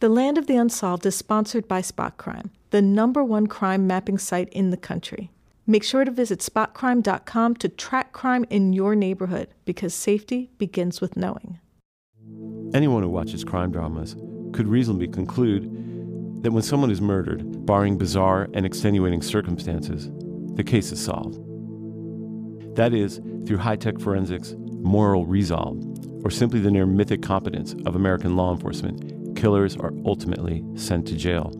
The Land of the Unsolved is sponsored by SpotCrime, the number one crime mapping site in the country. Make sure to visit spotcrime.com to track crime in your neighborhood because safety begins with knowing. Anyone who watches crime dramas could reasonably conclude that when someone is murdered, barring bizarre and extenuating circumstances, the case is solved. That is, through high tech forensics, moral resolve, or simply the near mythic competence of American law enforcement, killers are ultimately sent to jail.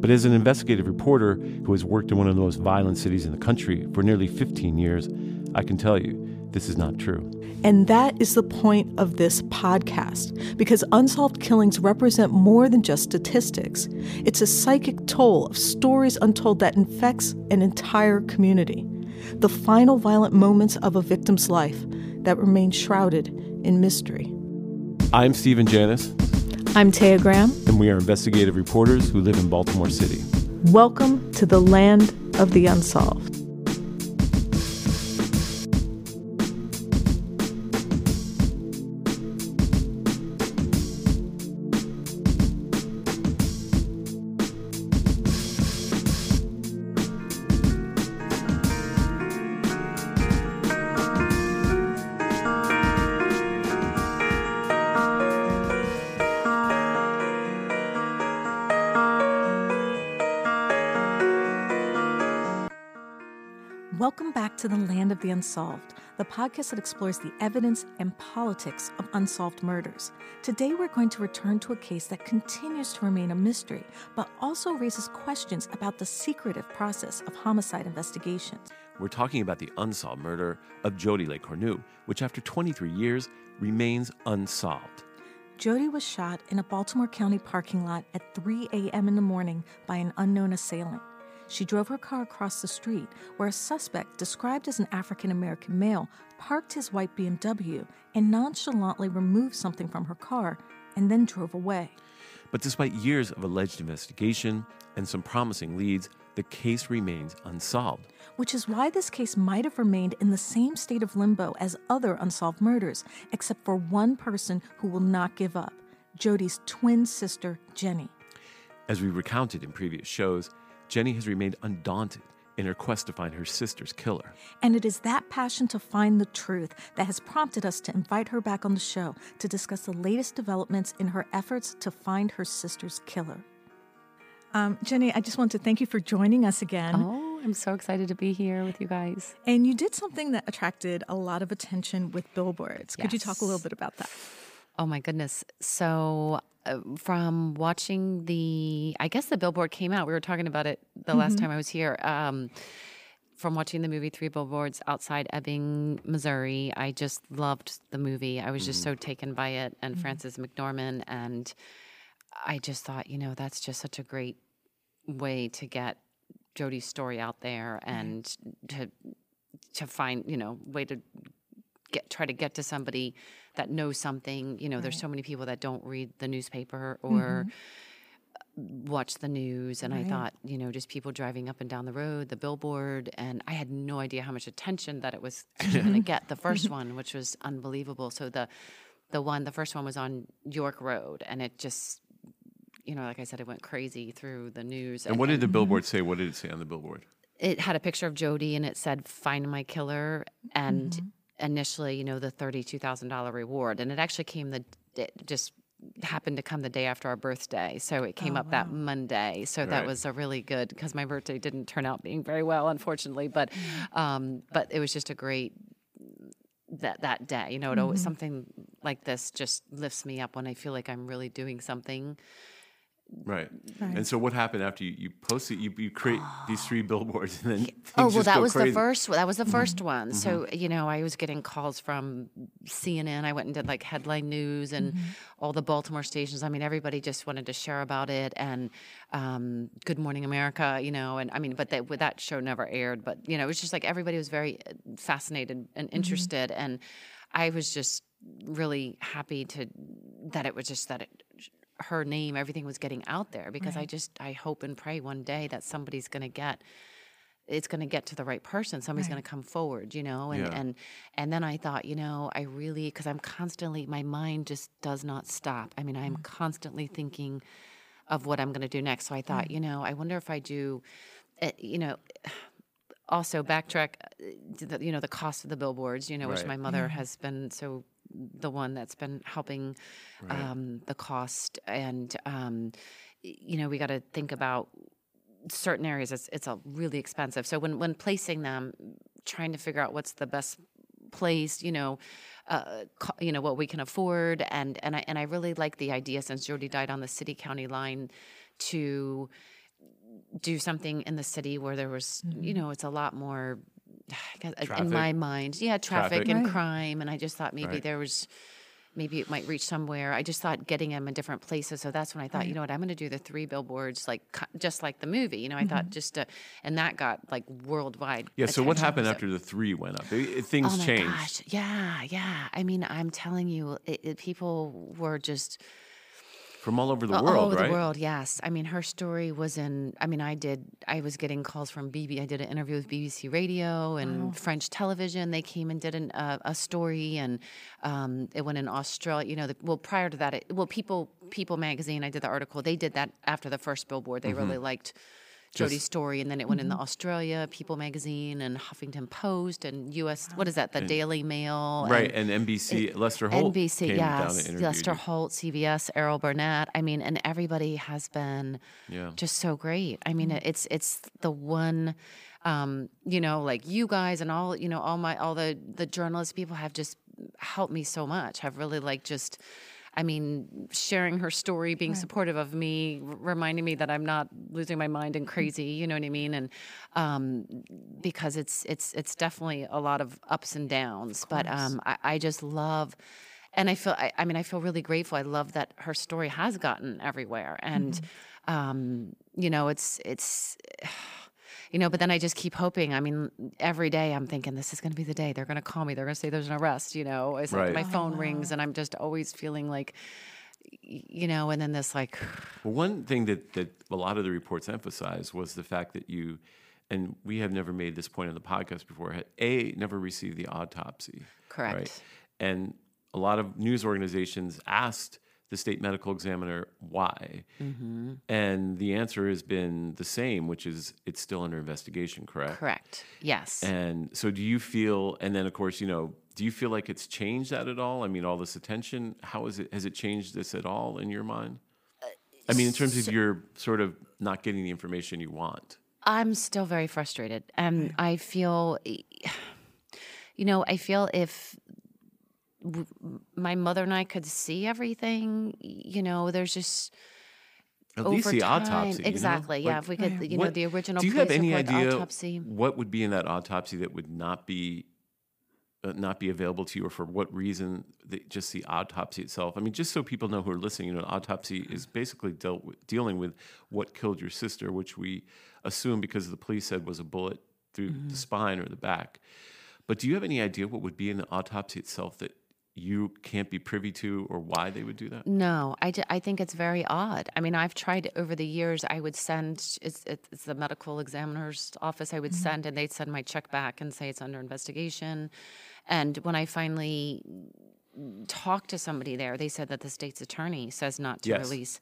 But as an investigative reporter who has worked in one of the most violent cities in the country for nearly 15 years, I can tell you this is not true. And that is the point of this podcast, because unsolved killings represent more than just statistics. It's a psychic toll of stories untold that infects an entire community. The final violent moments of a victim's life that remain shrouded in mystery. I'm Stephen Janis. I'm Taya Graham. And we are investigative reporters who live in Baltimore City. Welcome to the land of the unsolved. To the Land of the Unsolved, the podcast that explores the evidence and politics of unsolved murders. Today, we're going to return to a case that continues to remain a mystery, but also raises questions about the secretive process of homicide investigations. We're talking about the unsolved murder of Jodi LeCornu, which after 23 years remains unsolved. Jodi was shot in a Baltimore County parking lot at 3 a.m. in the morning by an unknown assailant. She drove her car across the street where a suspect, described as an African American male, parked his white BMW and nonchalantly removed something from her car and then drove away. But despite years of alleged investigation and some promising leads, the case remains unsolved. Which is why this case might have remained in the same state of limbo as other unsolved murders, except for one person who will not give up Jody's twin sister, Jenny. As we recounted in previous shows, Jenny has remained undaunted in her quest to find her sister's killer. And it is that passion to find the truth that has prompted us to invite her back on the show to discuss the latest developments in her efforts to find her sister's killer. Um, Jenny, I just want to thank you for joining us again. Oh, I'm so excited to be here with you guys. And you did something that attracted a lot of attention with billboards. Could you talk a little bit about that? Oh my goodness. So from watching the, I guess the billboard came out. We were talking about it the mm-hmm. last time I was here. Um, from watching the movie Three Billboards Outside Ebbing, Missouri, I just loved the movie. I was just mm-hmm. so taken by it and mm-hmm. Frances McDormand. And I just thought, you know, that's just such a great way to get Jodi's story out there and to to find, you know, way to get try to get to somebody that knows something. You know, right. there's so many people that don't read the newspaper or mm-hmm. watch the news. And right. I thought, you know, just people driving up and down the road, the billboard, and I had no idea how much attention that it was going to get. The first one, which was unbelievable. So the the one, the first one was on York Road, and it just you know, like I said, it went crazy through the news. And, and what did the billboard say? What did it say on the billboard? It had a picture of Jodi and it said, Find my killer. And mm-hmm initially, you know, the thirty-two thousand dollar reward, and it actually came the it just happened to come the day after our birthday, so it came oh, up wow. that Monday. So right. that was a really good because my birthday didn't turn out being very well, unfortunately. But mm-hmm. um, but it was just a great that that day. You know, it mm-hmm. always something like this just lifts me up when I feel like I'm really doing something Right. right. And so what happened after you, you post it? You, you create oh. these three billboards and then oh well that was crazy. the first that was the 1st mm-hmm. one. Mm-hmm. So you know I was getting calls from CNN. I went and did like headline news and mm-hmm. all the Baltimore stations. I mean everybody just wanted to share about it and um, Good Morning America. You know and I mean but that that show never aired. But you know it was just like everybody was very uh, fascinated and mm-hmm. interested and I was just really happy to that it was just that it her name, everything was getting out there because right. I just I hope and pray one day that somebody's going to get it's going to get to the right person somebody's going to come forward you know and Yeah. and and then i thought you know i really because i'm constantly my mind just does not stop i mean i'm Mm. constantly thinking of what i'm going to do next so i thought Mm. you know i wonder if i do uh, you know also backtrack uh, the, you know the cost of the billboards. You know which my mother has been so the one that's been helping um, the cost. And um, you know we got to think about certain areas. It's, it's a really expensive. So when when placing them trying to figure out what's the best place you know uh, co- you know what we can afford. And and I and I really like the idea since Jody died on the city county line to do something in the city where there was you mm-hmm. know it's a lot more I guess, in my mind yeah traffic, Traffic. and Right. crime and I just thought maybe Right. there was maybe it might reach somewhere. I just thought getting them in different places. So that's when I thought, you know what, I'm going to do the three billboards, like just like the movie. You know, I thought mm-hmm. just to, and that got like worldwide. Yeah. So what happened So- after the three went up? It- it- oh things Oh my changed. gosh! Yeah, yeah. I mean, I'm telling you, it, it, people were just from all over the all world, all over right? the world. Yes, I mean, her story was in. I mean, I did. I was getting calls from BB. I did an interview with BBC Radio and French television. They came and did an, uh, a story, and um, it went in Australia. You know, the, well, prior to that, it, well, People People magazine. I did the article. They did that after the first billboard. They Mm-hmm. really liked. Jody's story, and then it went in the Australia People magazine and Huffington Post and U.S. What is that? The Daily Mail, Right, and NBC, Lester Holt NBC, came yes, and interviewed Lester you. Holt, CBS, Errol Barnett. I mean, and everybody has been Yeah. just so great. I mean, it's it's the one, um, you know, like you guys and all, you know, all my all the the journalist people have just helped me so much. Have really like just. I mean, sharing her story, being supportive of me, r- reminding me that I'm not losing my mind and crazy. You know what I mean? And um, because it's it's it's definitely a lot of ups and downs. But um, I, I just love, and I feel I, I mean I feel really grateful. I love that her story has gotten everywhere, and um, you know it's it's. You know, but then I just keep hoping. I mean, every day I'm thinking this is going to be the day they're going to call me. They're going to say there's an arrest. You know, it's like Right. my phone rings, oh. and I'm just always feeling like, you know, and then this like, Well, one thing that, that a lot of the reports emphasized was the fact that you, and we have never made this point on the podcast before, had A, never received the autopsy. Correct. And a lot of news organizations asked the state medical examiner why. Mm-hmm. And the answer has been the same, which is it's still under investigation, correct? correct, yes. And so do you feel, and then of course, you know, do you feel like it's changed that at all? I mean, all this attention, how is it, has it changed this at all in your mind? I mean, in terms of your sort of not getting the information you want. I'm still very frustrated. And I feel, you know, I feel if my mother and I could see everything, you know, there's just. At over least the time, autopsy. you know? Exactly. yeah. Like, If we could, you know, the original Do you have any idea autopsy. what would be in that autopsy that would not be uh, not be available to you, or for what reason? The, just the autopsy itself. I mean, just so people know who are listening, you know, an autopsy is basically dealt with, dealing with what killed your sister, which we assume because the police said was a bullet through Mm-hmm. the spine or the back. But do you have any idea what would be in the autopsy itself that you can't be privy to, or why they would do that? No, I, I think it's very odd. I mean, I've tried over the years. I would send it's, it's the medical examiner's office. I would mm-hmm. send, and they'd send my check back and say it's under investigation. And when I finally talked to somebody there, they said that the state's attorney says not to Yes. release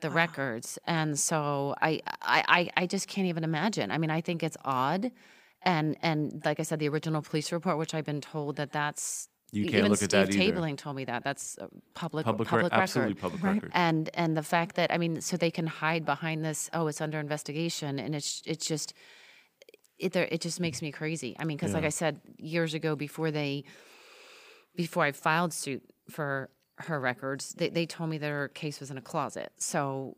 the records. And so I, I, I, I just can't even imagine. I mean, I think it's odd. And and like I said, the original police report, which I've been told that that's You can't even look at Steve that either. Tabling told me that that's a public Public, public, rec- record. absolutely public record. And and the fact that I mean, so they can hide behind this. Oh, it's under investigation, and it's it's just it there- it just makes me crazy. I mean, because like I said years ago, before they before I filed suit for her records, they, they told me that her case was in a closet. So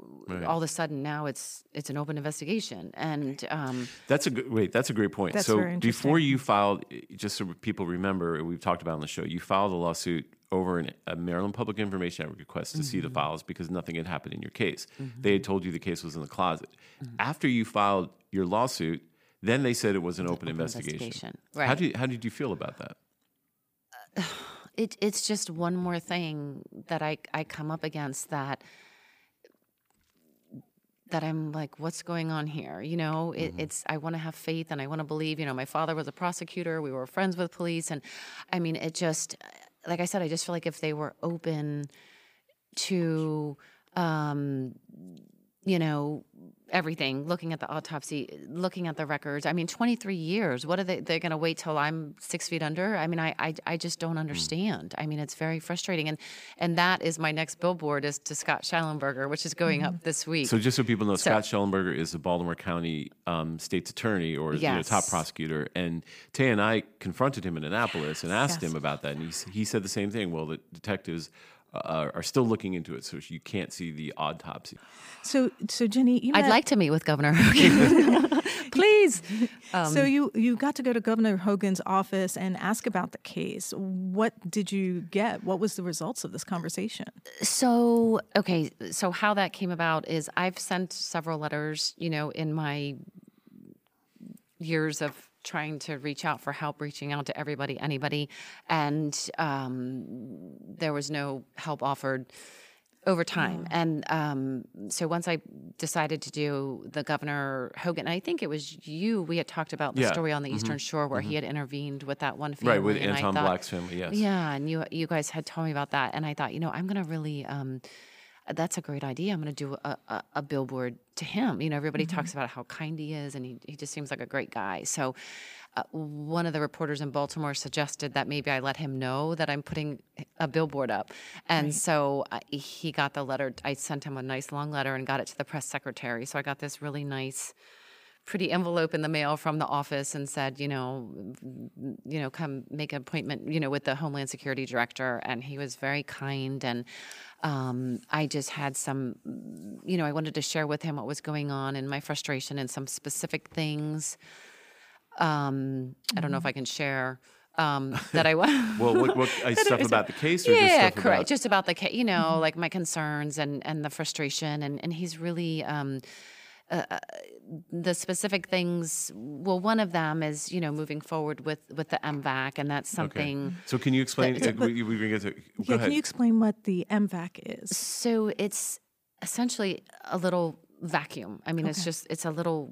all of a sudden now it's it's an open investigation, and um, That's a good wait. That's a great point. That's so very before you filed, just so people remember, we've talked about on the show. You filed a lawsuit over an, a Maryland Public Information Network request to Mm-hmm. see the files because nothing had happened in your case. They had told you the case was in the closet. Mm-hmm. After you filed your lawsuit, then they said it was an open, open investigation. investigation. How Right. did how did you feel about that? it, it's just one more thing that I, I come up against that that I'm like, what's going on here? You know, it, Mm-hmm. it's I want to have faith and I want to believe. You know, my father was a prosecutor. We were friends with police, and I mean, it just like I said, I just feel like if they were open to, um, you know, everything, looking at the autopsy, looking at the records. I mean, 23 years. What are they? They're going to wait till I'm six feet under? I mean, I, I, I just don't understand. I mean, it's very frustrating. And, and that is my next billboard is to Scott Shellenberger, which is going up this week. So just so people know, So- Scott Shellenberger is the Baltimore County um, State's Attorney or you know, top Yes. prosecutor. And Tay and I confronted him in Annapolis and asked Yes. him about that. And he, he said the same thing. Well, the detectives uh, are still looking into it, so you can't see the autopsy. So, so Jenny, you I'd met- like to meet with Governor Hogan. Please. so you you got to go to Governor Hogan's office and ask about the case. What did you get? What was the results of this conversation? So, okay, so how that came about is I've sent several letters, you know, in my years of trying to reach out for help, reaching out to everybody, anybody, and um, there was no help offered over time. And um, so once I decided to do the Governor Hogan, I think it was you, we had talked about the Yeah. story on the Eastern Shore where he had intervened with that one family. Right, with Anton thought- Black's family, yes. yeah, and you you guys had told me about that, and I thought, you know, I'm gonna really. Um, that's a great idea. I'm going to do a, a, a billboard to him. You know, everybody talks about how kind he is, and he, he just seems like a great guy. So, uh, one of the reporters in Baltimore suggested that maybe I let him know that I'm putting a billboard up. And so uh, he got the letter. I sent him a nice long letter and got it to the press secretary. So I got this really nice pretty envelope in the mail from the office and said, you know, you know, come make an appointment, you know, with the Homeland Security Director, and he was very kind. And um, I just had some, you know, I wanted to share with him what was going on and my frustration and some specific things. Um, I don't know if I can share um, that I was. Well, what, what stuff about the case or just yeah, stuff correct. about Just about the case, you know, like my concerns and and the frustration, and and he's really. Um, uh, the specific things well one of them is you know moving forward with with the mvac and that's something So can you explain? So- uh, we, we're get to. Go yeah, ahead. can you explain what the MVAC is? so it's essentially a little vacuum i mean it's just it's a little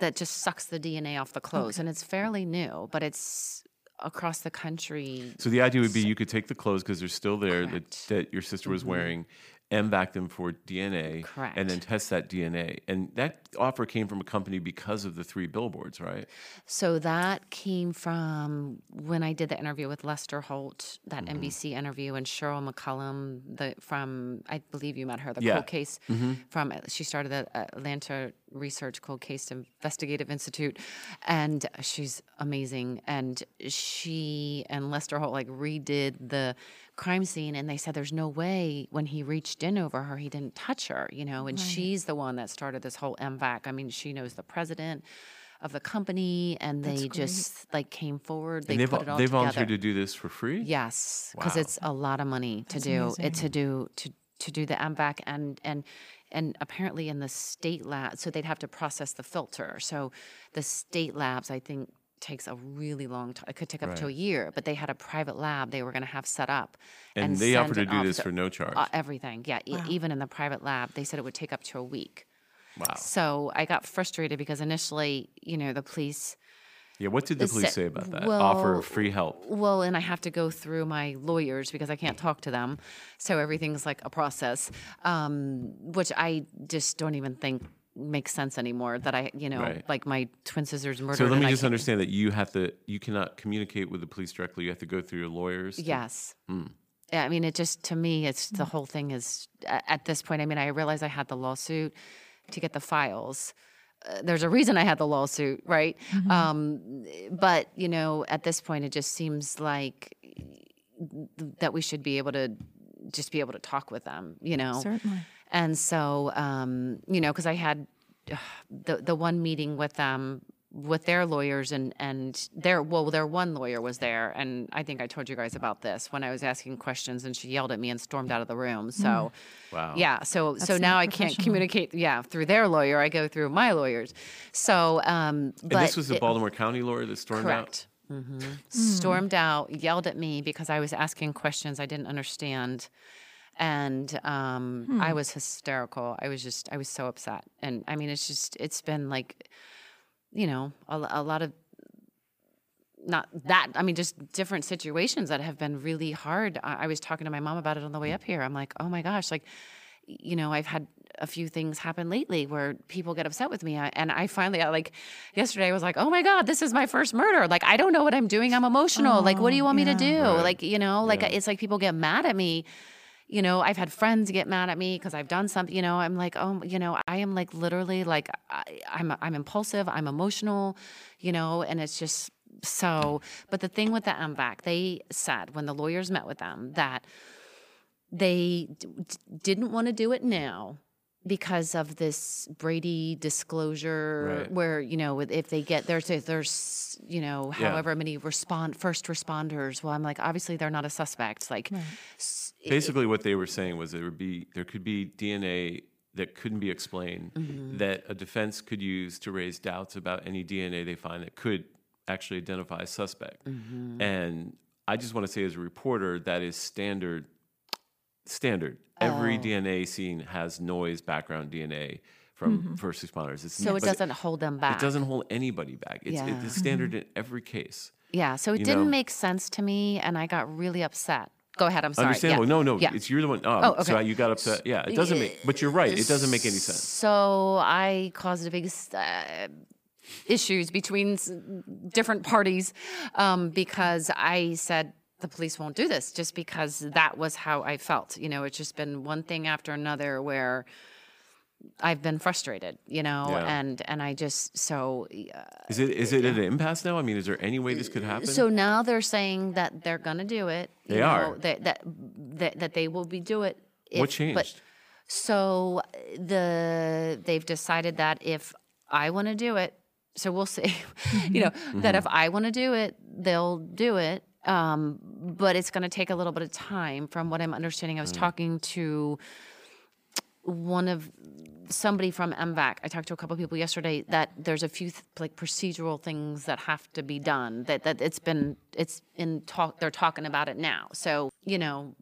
that just sucks the dna off the clothes and it's fairly new but it's across the country So the idea would be you could take the clothes because they're still there that, Mm-hmm. that your sister was wearing, back them for DNA, Correct. and then test that DNA. And that offer came from a company because of the three billboards, right? So that came from when I did the interview with Lester Holt, that Mm-hmm. NBC interview, and Sheryl McCollum, the from I believe you met her, the Yeah. cold case from she started the Atlanta Research Cold Case Investigative Institute, and she's amazing. And she and Lester Holt like redid the crime scene, and they said there's no way when he reached in over her he didn't touch her, you know. And she's the one that started this whole MVAC. I mean, she knows the president of the company, and they just like came forward. They and they, put it all they together. volunteered to do this for free. Yes, because Wow. it's a lot of money to do it to do to to do the MVAC and and and apparently in the state lab, so they'd have to process the filter. So the state labs, I think, takes a really long time. It could take up to a year, but they had a private lab they were going to have set up, And they offered to do off this for no charge. uh, everything. Yeah, e- even in the private lab, they said it would take up to a week. Wow. So I got frustrated because initially, you know, the police. Yeah. What did the the police se- say about that offer well, of free help? Well, and I have to go through my lawyers because I can't talk to them. So everything's like a process, um, which I just don't even think makes sense anymore. That I, you know, Right. like my twin sisters murdered. So let me just can't- understand that you have to, you cannot communicate with the police directly. You have to go through your lawyers. to- Yes. Hmm. Yeah, I mean, it just to me, it's the whole thing is at this point. I mean, I realize I had the lawsuit to get the files. Uh, there's a reason I had the lawsuit, right? Um, but you know, at this point, it just seems like th- that we should be able to just be able to talk with them, you know. Certainly. And so, um, you know, because I had uh, the the one meeting with them with their lawyers and and their well their one lawyer was there and I think I told you guys about this when I was asking questions and she yelled at me and stormed out of the room. So Wow. yeah, so so now I can't communicate yeah, through their lawyer. I go through my lawyers. So um And this was the it- Baltimore County lawyer that stormed out. Correct. hmm Stormed out, yelled at me because I was asking questions I didn't understand. And um, I was hysterical. I was just, I was so upset. And I mean, it's just, it's been like, you know, a, a lot of not that i mean just different situations that have been really hard. I, I was talking to my mom about it on the way up here. I'm like oh my gosh like you know i've had a few things happen lately where people get upset with me. I- and i finally I, like yesterday i was like oh my god this is my first murder. Like i don't know what i'm doing. I'm emotional. Like what do you want me to do? Right. like you know like Yeah. it's like people get mad at me you know i've had friends get mad at me because i've done something you know i'm like oh you know i am like literally like I, i'm i'm impulsive i'm emotional you know and it's just so but the thing with the mvac they said when the lawyers met with them that they d- d- didn't want to do it now because of this Brady disclosure, Right. where you know if they get there's there's you know Yeah. however many respond first responders. Well, I'm like obviously they're not a suspect. Like it- Basically, what they were saying was there would be there could be DNA that couldn't be explained Mm-hmm. that a defense could use to raise doubts about any DNA they find that could actually identify a suspect. Mm-hmm. And I just want to say, as a reporter, that is standard. Standard. Every Oh. DNA scene has noise background DNA from first responders. It's so it doesn't hold them back. It doesn't hold anybody back. It's, Yeah. it's standard in every case. Yeah, so it you didn't know? make sense to me, and I got really upset. Go ahead. I'm sorry. Understandable. Yeah. No, no, Yeah. it's you're the one. Oh, Oh, so you got upset. Yeah, it doesn't make. But you're right. It doesn't make any sense. So I caused a big uh, issues between different parties um, because I said the police won't do this just because that was how I felt. You know, it's just been one thing after another where I've been frustrated. You know, Yeah. and and I just so. Uh, Is it is it at an impasse now? I mean, is there any way this could happen? so now they're saying that they're going to do it. They know, are. that that that, that they will be do it. what changed? But, so the they've decided that if I want to do it, so we'll see. you know that Mm-hmm. if I want to do it, they'll do it. Um, but it's going to take a little bit of time. From what I'm understanding, I Mm. was talking to one of somebody from MVAC. I talked to a couple people yesterday that there's a few th- like procedural things that have to be done. That that it's been it's in talk. They're talking about it now. So you know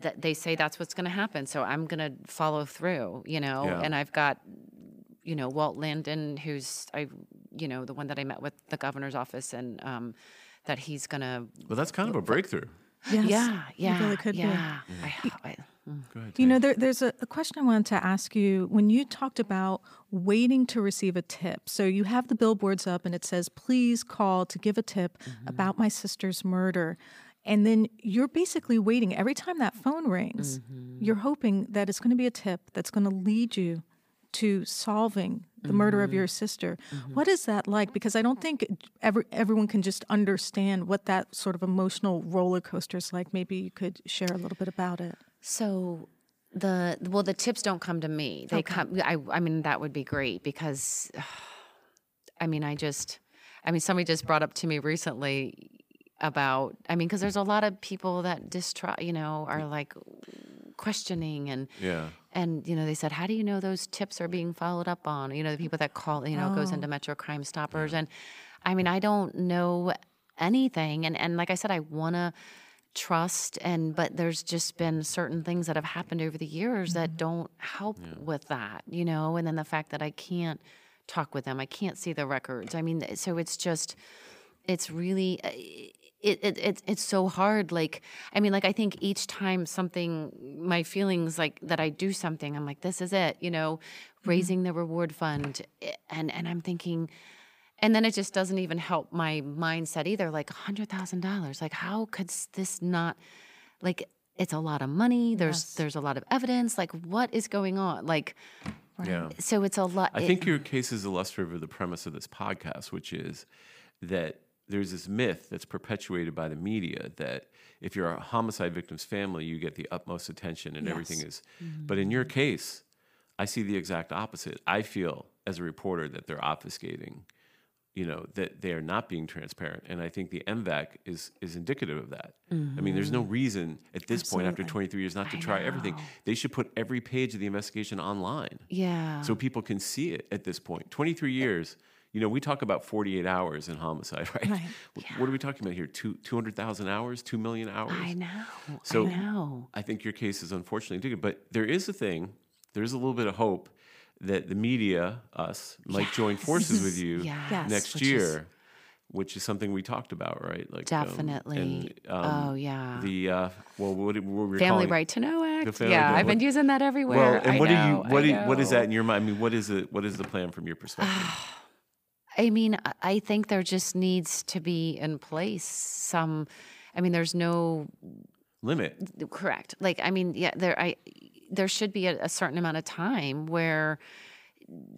that they say that's what's going to happen. So I'm going to follow through. You know, Yeah. and I've got you know Walt Landon, who's I you know the one that I met with the governor's office, and um, that he's going to. well, that's kind of a breakthrough. Yes, Yeah, yeah, it really could be. yeah. I, I, Go ahead. You know, there, there's a, a question I wanted to ask you. When you talked about waiting to receive a tip, so you have the billboards up and it says, please call to give a tip mm-hmm. about my sister's murder. And then you're basically waiting. Every time that phone rings, mm-hmm. you're hoping that it's going to be a tip that's going to lead you to solving the murder of your mm-hmm. sister. What is that like? Because I don't think every, everyone can just understand what that sort of emotional roller coaster is like. Maybe you could share a little bit about it. So the well, the tips don't come to me. They come. I I mean, that would be great because, I mean, I just, I mean, somebody just brought up to me recently about. I mean, because there's a lot of people that distrust. You know, are like questioning and Yeah. and you know they said how do you know those tips are being followed up on you know the people that call you know goes into oh. metro crime stoppers and i mean i don't know anything and and like i said i want to trust and but there's just been certain things that have happened over the years that don't help with that you know and then the fact that i can't talk with them i can't see the records. I mean so it's just it's really uh, it, it, it it's so hard like i mean like i think each time something my feelings like that i do something i'm like this is it you know raising the reward fund eh, and and i'm thinking and then it just doesn't even help my mindset either like $100000 like how could this not like it's a lot of money there's there's a lot of evidence like what is going on like Yeah. so it's a lot I it- think your case is illustrative of the premise of this podcast, which is that there's this myth that's perpetuated by the media that if you're a homicide victim's family, you get the utmost attention and everything is. But in your mm-hmm. case, I see the exact opposite. I feel as a reporter that they're obfuscating, you know, that they are not being transparent. And I think the MVAC is is indicative of that. I mean, there's no mm-hmm. reason at this point after 23 years not to try everything. They should put every page of the investigation online yeah so people can see it at this 23 years, You know, we talk about 48 hours in homicide, right? Right. What are we talking about here? Two 200,000 hours, 2 million hours? I know. So- I know. I think your case is unfortunately different, but there is a thing, there's a little bit of hope that the media, us, might join forces with you Yes, next which is- year, which is something we talked about, right? Like um, Definitely. and, um, oh yeah. The uh, well, what, what were we Family? Right to Know Act. Yeah, I've been using that everywhere. Well, and I what know, do you what do, what is that in your mind? I mean, what is it? What is the plan from your perspective? I mean, I think there just needs to be in place some. I mean, there's no Limit. correct. Like, I mean, yeah, there. I there should be a, a certain amount of time where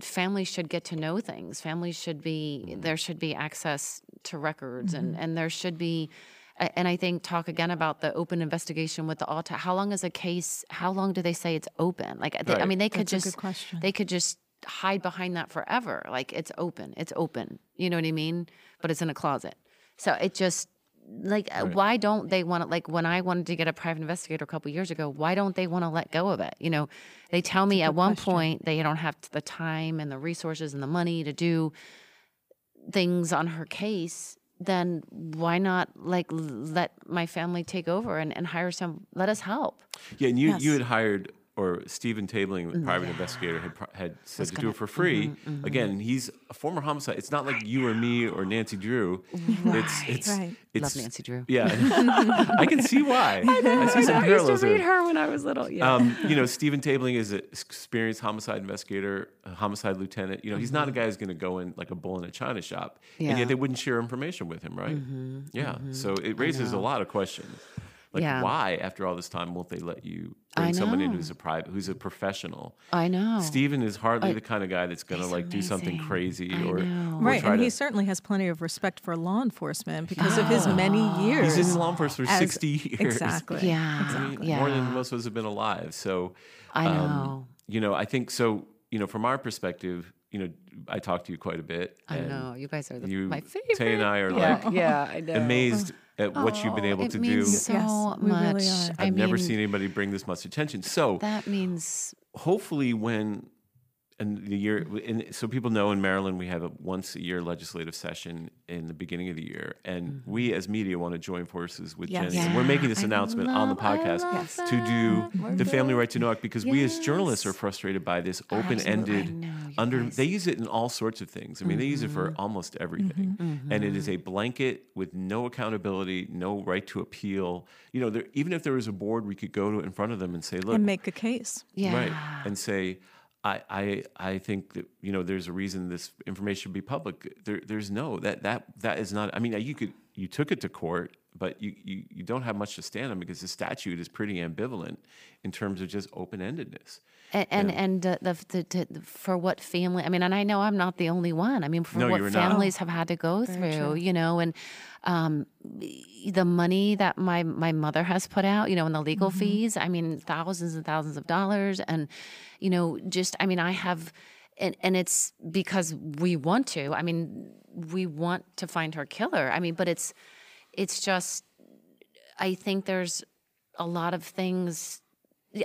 families should get to know things. Families should be there should be access to records, and and there should be. And I think talk again about the open investigation with the auto. How long is a case? How long do they say it's open? Like, they, I mean, they could That's just they could just hide behind that forever. Like it's open, it's open. You know what I mean? But it's in a closet. So it just like uh why don't they want to like when I wanted to get a private investigator a couple years ago, why don't they want to let go of it? You know, they tell me at one point they don't have the time and the resources and the money to do things on her case. Then why not like let my family take over and, and hire some let us help. Yeah, and you Yes. you had hired or Stephen Tabling, the private investigator, had had said to do it for free. Again, he's a former homicide. It's not like you or me or Nancy Drew. It's it's Right. it's Love Nancy Drew. Yeah, I can see why. I, see some I used to read her when I was little. Yeah. Um, you know, Stephen Tabling is an experienced homicide investigator, a homicide lieutenant. You know, he's not a guy who's going to go in like a bull in a china shop, yeah. and yet they wouldn't share information with him, right? Yeah. So it raises a lot of questions. Like, Yeah. why, after all this time, won't they let you bring someone in who's a private, who's a professional? I know. Stephen is hardly the kind of guy that's going to he's like do something crazy I or, know. or Right, try and to. he certainly has plenty of respect for law enforcement because of his many years. He's in law enforcement for as- 60 years. Exactly. Yeah. I mean, yeah. more than most of us have been alive. So I um, know. you know, I think so. You know, from our perspective, you know, I talk to you quite a bit. I know. You guys are the, you- my favorite. Tay and I are yeah, like yeah, I know. amazed at what you've been Oh, able it to means do. So Yes, much. really are. I I've never seen anybody bring this much attention. So That means hopefully, when and the year, and so people know in Maryland we have a once a year legislative session in the beginning of the year, and we as media want to join forces with Yes. Jenny. And we're making this Mm-hmm. I announcement on the podcast love to do that. the Family Right to Know Act because we as journalists are frustrated by this open-ended. Know, Under guys. Mm-hmm. they use it in all sorts of things. I mean, they use it for almost everything, and it is a blanket with no accountability, no right to appeal. You know, there, even if there was a board, we could go to in front of them and say, "Look, and make a case. yeah. right and say I, I I think that you know there's a reason this information should be public. There, there's no that that that is not. I mean, you could you took it to court, but you, you you don't have much to stand on because the statute is pretty ambivalent in terms of just open endedness. And and, and uh, the, the, the for what family? I mean, and I know I'm not the only one. I mean, for No, what you're not. families have had to go through, you know, and um, the money that my my mother has put out, you know, and the legal Mm-hmm. fees. I mean, thousands and thousands of dollars, and you know, just I mean, I have. And, and it's because we want to. I mean, we want to find her killer. I mean, but it's it's just I think there's a lot of things.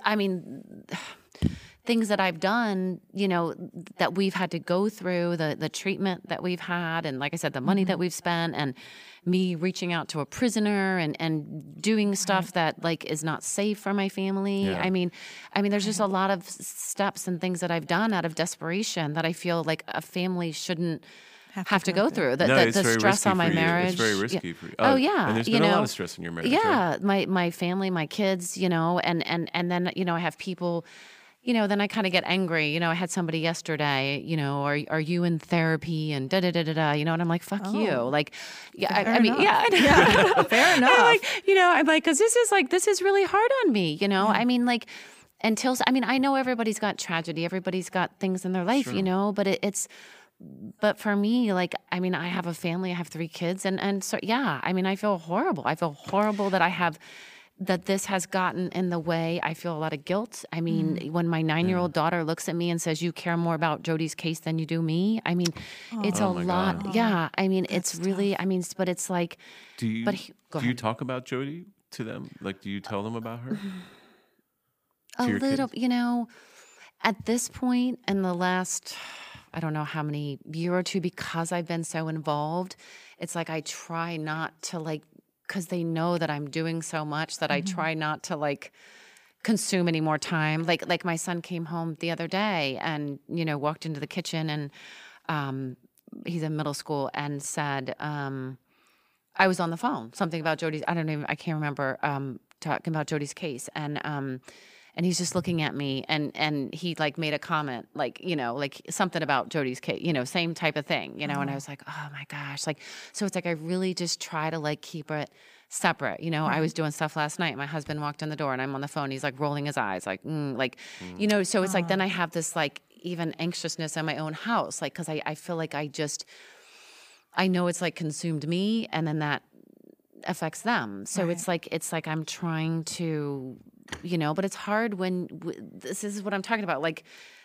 I mean, things that I've done, you know, that we've had to go through, the the treatment that we've had, and like I said, the money Mm-hmm. that we've spent, and me reaching out to a prisoner and and doing stuff that like is not safe for my family. Yeah. I mean, I mean, there's just a lot of steps and things that I've done out of desperation that I feel like a family shouldn't. Have, to go through the, no, the, the stress on my marriage. It's very Yeah. for you. Oh, Uh, yeah, and there's you been a lot of stress in your marriage. right? Yeah, my my family, my kids, you know, and and and then you know I have people, you know, then I kind of get angry. You know, I had somebody yesterday, you know, are are you in therapy and da da da da da, you know, and I'm like, fuck you, like, yeah, I, I mean, yeah, Yeah, fair I'm enough. like, you know, I'm like, because this is like this is really hard on me, you know. I mean, like. Until I mean, I know everybody's got tragedy, everybody's got things in their life, you know, but it, it's but for me like i mean i have a family i have three kids and and so yeah i mean i feel horrible. I feel horrible that i have that this has gotten in the way. I feel a lot of guilt. I mean mm-hmm. when my nine-year-old daughter looks at me and says you care more about jody's case than you do me? I mean it's oh a Oh my lot. God. yeah i mean it's really i mean but it's like Do you But he- do you talk about Jody to them? Like, do you tell them about her? a little kids? you know at this point in the last I don't know how many year or two because I've been so involved. It's like I try not to like because they know that I'm doing so much that I try not to like consume any more time. Like like my son came home the other day and you know walked into the kitchen and um, he's in middle school and said um, I was on the phone something about Jody's. I don't even I can't remember um, talking about Jody's case and. And he's just looking at me and and he like made a comment like you know like something about Jody's case you know same type of thing you know and I mm-hmm. was like oh my gosh like so it's like I really just try to like keep it separate you know I was mm-hmm. doing stuff last night my husband walked in the door and I'm on the phone he's like rolling his eyes like mm, like you mm. know so it's like then I have this like even anxiousness in my own house like because I, I feel like I just I know it's like consumed me and then that affects them so it's like it's like i'm trying to you know but it's hard when w- this is what i'm talking about like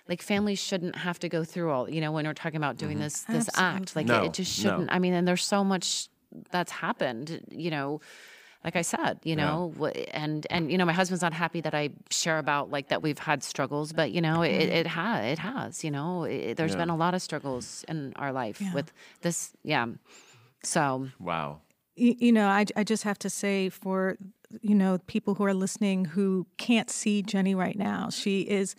like families shouldn't have to go through all you know when we're talking about doing mm-hmm. this this act like it, No, it just shouldn't i mean and there's so much that's happened you know like i said you know wh- and and you know my husband's not happy that i share about like that we've had struggles but you know it, mm-hmm. it has it has you know it, there's been a lot of struggles in our life with this yeah so. Wow. Y- you know, I, I just have to say for, you know, people who are listening who can't see Jenny right now, she is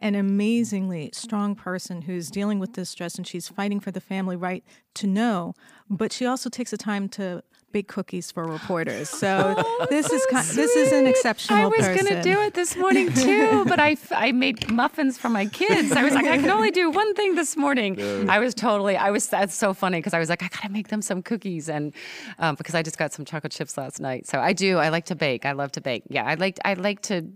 an amazingly strong person who's dealing with this stress and she's fighting for the family right to know. But she also takes the time to bake cookies for reporters. So this is kind, this is an exceptional I was person. gonna do it this morning too, but I, f- I made muffins for my kids. I was like, I can only do one thing this morning. I was totally, I was, that's so funny because I was like, I gotta make them some cookies. And um, because I just got some chocolate chips last night. So I do, I like to bake. I love to bake. Yeah, I like, I like to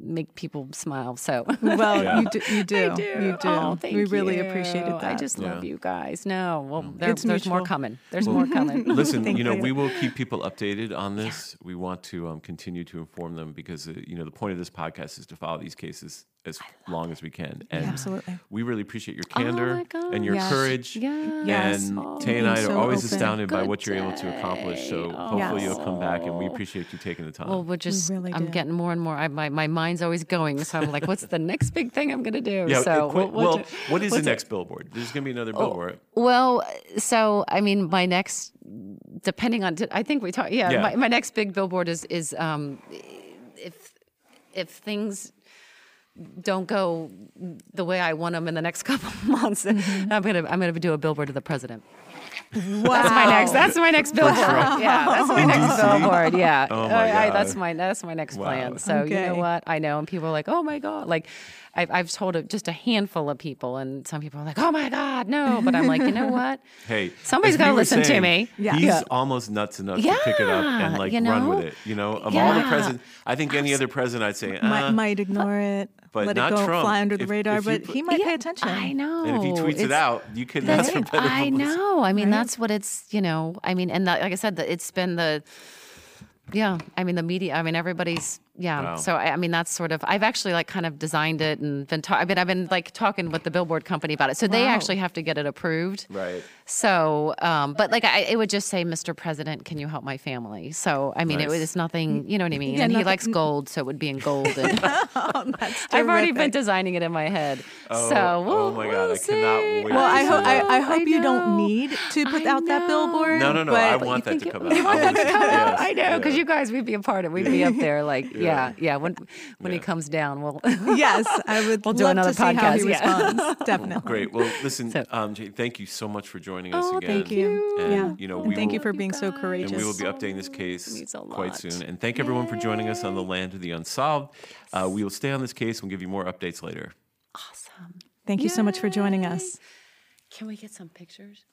make people smile. So. Well, Yeah. you do. You do. I do. You do. Oh, thank we really you. appreciated that. I just love you guys. No, well, there, It's there's more coming. There's more coming. Listen, you know, you. we will keep people updated on this. We want to um, continue to inform them because, uh, you know, the point of this podcast is to follow these cases as long as we can. And Absolutely. we really appreciate your candor my God. and your Yes. courage. Yes. Yes. And Oh, Tay and I being are so always open. astounded by what you're able to accomplish. So day. hopefully Yes. you'll come back, and we appreciate you taking the time. Well, we're just, really I'm do. getting more and more. I, my, my mind's always going. So I'm like, what's the next big thing I'm going to do? yeah. so uh, we'll- we'll well, do- what is the what's it- next billboard? There's going to be another Oh. billboard. Well, so I mean, my next, depending on, I think we talked. Yeah, Yeah. My, my next big billboard is is um, if if things don't go the way I want them in the next couple of months, Mm-hmm. I'm gonna I'm gonna do a billboard to the president. wow. That's my next. That's my next billboard. Yeah, that's my next billboard. Yeah, Oh my I- I- God. that's my that's my next Wow. plan. So you Okay. know what? I know, and people are like, "Oh my god!" Like, I've I've told it just a handful of people, and some people are like, "Oh my god, no!" But I'm like, you know what? Hey, somebody's gotta we were listen to me. Yeah. He's Yeah. almost nuts enough to pick it up and like you run with it. You know, of all the Yeah. presidents, I think any other president, I'd say, uh, might, might ignore it, but let not it go Trump. fly under the If- radar, if but put- he might pay attention. I know. and if he tweets it out, you can ask for better I know. I mean, that's what it's. You know, I mean, and that, like I said, that it's been the. Yeah, I mean the media. I mean everybody's. Yeah, Wow. so I, I mean that's sort of. I've actually like kind of designed it and been. Ta- I mean I've been like talking with the billboard company about it. So they Wow. actually have to get it approved. Right. So, um, but like I, it would just say, Mr. President, can you help my family? So, I mean, it Nice. was nothing, you know what I mean? Yeah, and he nothing- likes gold, so it would be in gold. And Oh, that's I've already been terrific. designing it in my head. Oh, so, oh we'll, my God, we'll I cannot see. wait Well, I hope see I, that. I hope you don't know. need to put I out that know. billboard. No, no, no. but- I want that to come out. You want that to come out? I know, because yeah. you guys, we'd be a part of. We'd be up there, like, yeah, yeah. yeah. When when he comes down, we'll. yes, I would We'll do love another to see how he podcast, yeah. responds. Definitely. Great. Well, listen, So- um, Jay, thank you so much for joining us Oh, again. Thank you. And, yeah. you know, and we thank will, you for being so courageous. And we will be updating this case quite soon. And thank everyone for joining us on the Land of the Unsolved. Uh, we will stay on this case and give you more updates later. awesome. Thank you so much for joining us. Can we get some pictures?